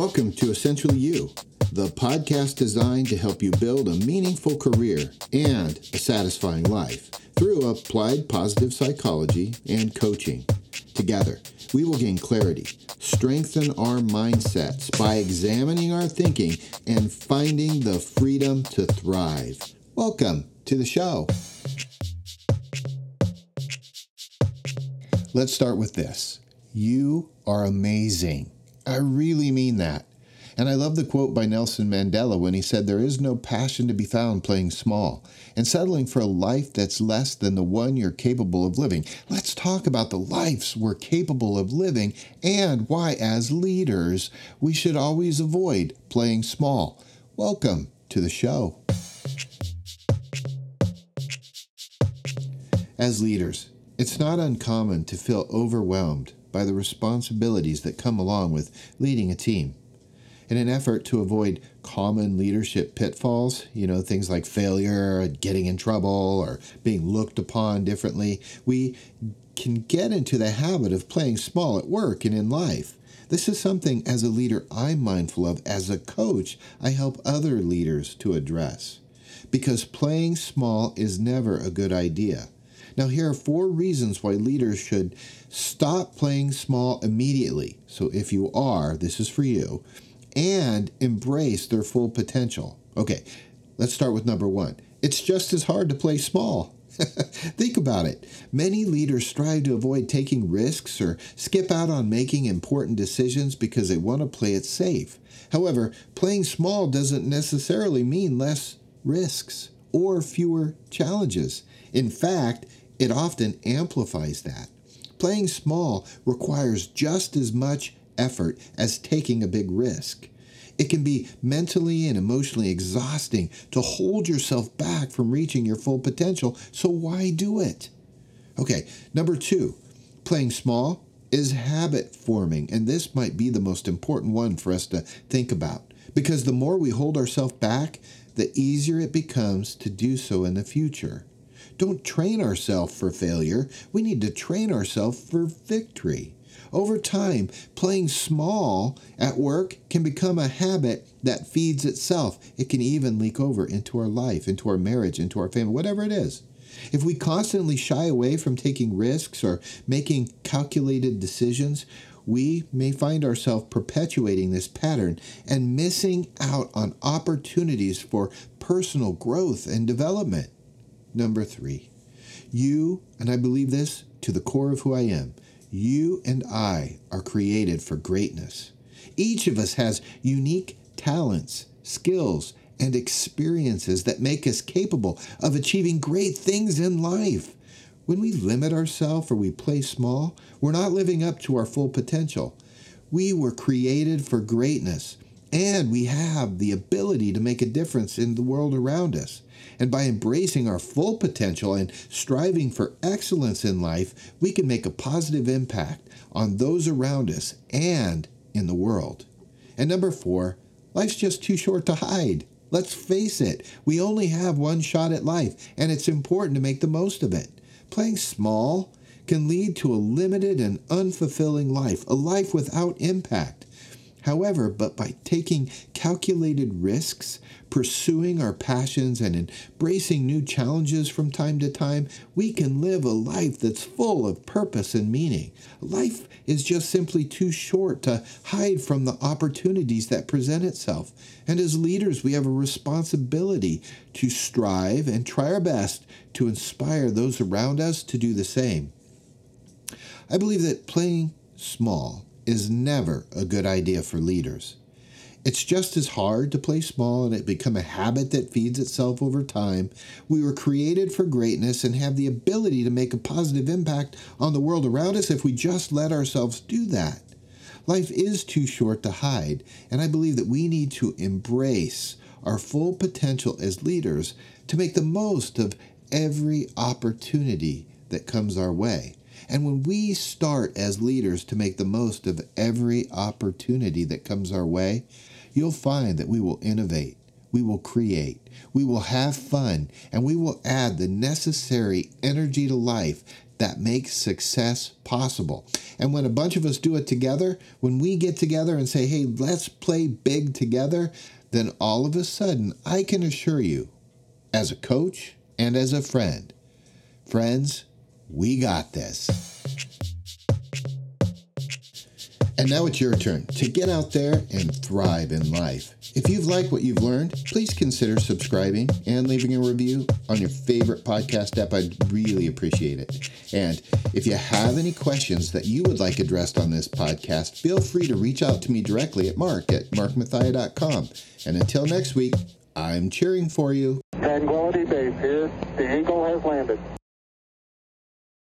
Welcome to Essentially You, the podcast designed to help you build a meaningful career and a satisfying life through applied positive psychology and coaching. Together, we will gain clarity, strengthen our mindsets by examining our thinking and finding the freedom to thrive. Welcome to the show. Let's start with this. You are amazing. I really mean that. And I love the quote by Nelson Mandela when he said, There is no passion to be found playing small and settling for a life that's less than the one you're capable of living. Let's talk about the lives we're capable of living and why, as leaders, we should always avoid playing small. Welcome to the show. As leaders, it's not uncommon to feel overwhelmed by the responsibilities that come along with leading a team. In an effort to avoid common leadership pitfalls, you know, things like failure, getting in trouble, or being looked upon differently, we can get into the habit of playing small at work and in life. This is something as a leader I'm mindful of. As a coach, I help other leaders to address. Because playing small is never a good idea. Now, here are four reasons why leaders should stop playing small immediately. So, if you are, this is for you, and embrace their full potential. Okay, let's start with number one. It's just as hard to play small. Think about it. Many leaders strive to avoid taking risks or skip out on making important decisions because they want to play it safe. However, playing small doesn't necessarily mean less risks or fewer challenges. In fact, it often amplifies that. Playing small requires just as much effort as taking a big risk. It can be mentally and emotionally exhausting to hold yourself back from reaching your full potential, so why do it? Okay, number two, playing small is habit forming, and this might be the most important one for us to think about because the more we hold ourselves back, the easier it becomes to do so in the future don't train ourselves for failure. We need to train ourselves for victory. Over time, playing small at work can become a habit that feeds itself. It can even leak over into our life, into our marriage, into our family, whatever it is. If we constantly shy away from taking risks or making calculated decisions, we may find ourselves perpetuating this pattern and missing out on opportunities for personal growth and development. Number three, you, and I believe this to the core of who I am, you and I are created for greatness. Each of us has unique talents, skills, and experiences that make us capable of achieving great things in life. When we limit ourselves or we play small, we're not living up to our full potential. We were created for greatness, and we have the ability to make a difference in the world around us. And by embracing our full potential and striving for excellence in life, we can make a positive impact on those around us and in the world. And number four, life's just too short to hide. Let's face it, we only have one shot at life, and it's important to make the most of it. Playing small can lead to a limited and unfulfilling life, a life without impact. However, but by taking calculated risks, pursuing our passions, and embracing new challenges from time to time, we can live a life that's full of purpose and meaning. Life is just simply too short to hide from the opportunities that present itself. And as leaders, we have a responsibility to strive and try our best to inspire those around us to do the same. I believe that playing small is never a good idea for leaders. It's just as hard to play small and it become a habit that feeds itself over time. We were created for greatness and have the ability to make a positive impact on the world around us if we just let ourselves do that. Life is too short to hide, and I believe that we need to embrace our full potential as leaders to make the most of every opportunity that comes our way. And when we start as leaders to make the most of every opportunity that comes our way, you'll find that we will innovate, we will create, we will have fun, and we will add the necessary energy to life that makes success possible. And when a bunch of us do it together, when we get together and say, hey, let's play big together, then all of a sudden, I can assure you, as a coach and as a friend, friends, we got this. And now it's your turn to get out there and thrive in life. If you've liked what you've learned, please consider subscribing and leaving a review on your favorite podcast app. I'd really appreciate it. And if you have any questions that you would like addressed on this podcast, feel free to reach out to me directly at mark at markmathia.com. And until next week, I'm cheering for you. Tranquility Base here. The Eagle has landed.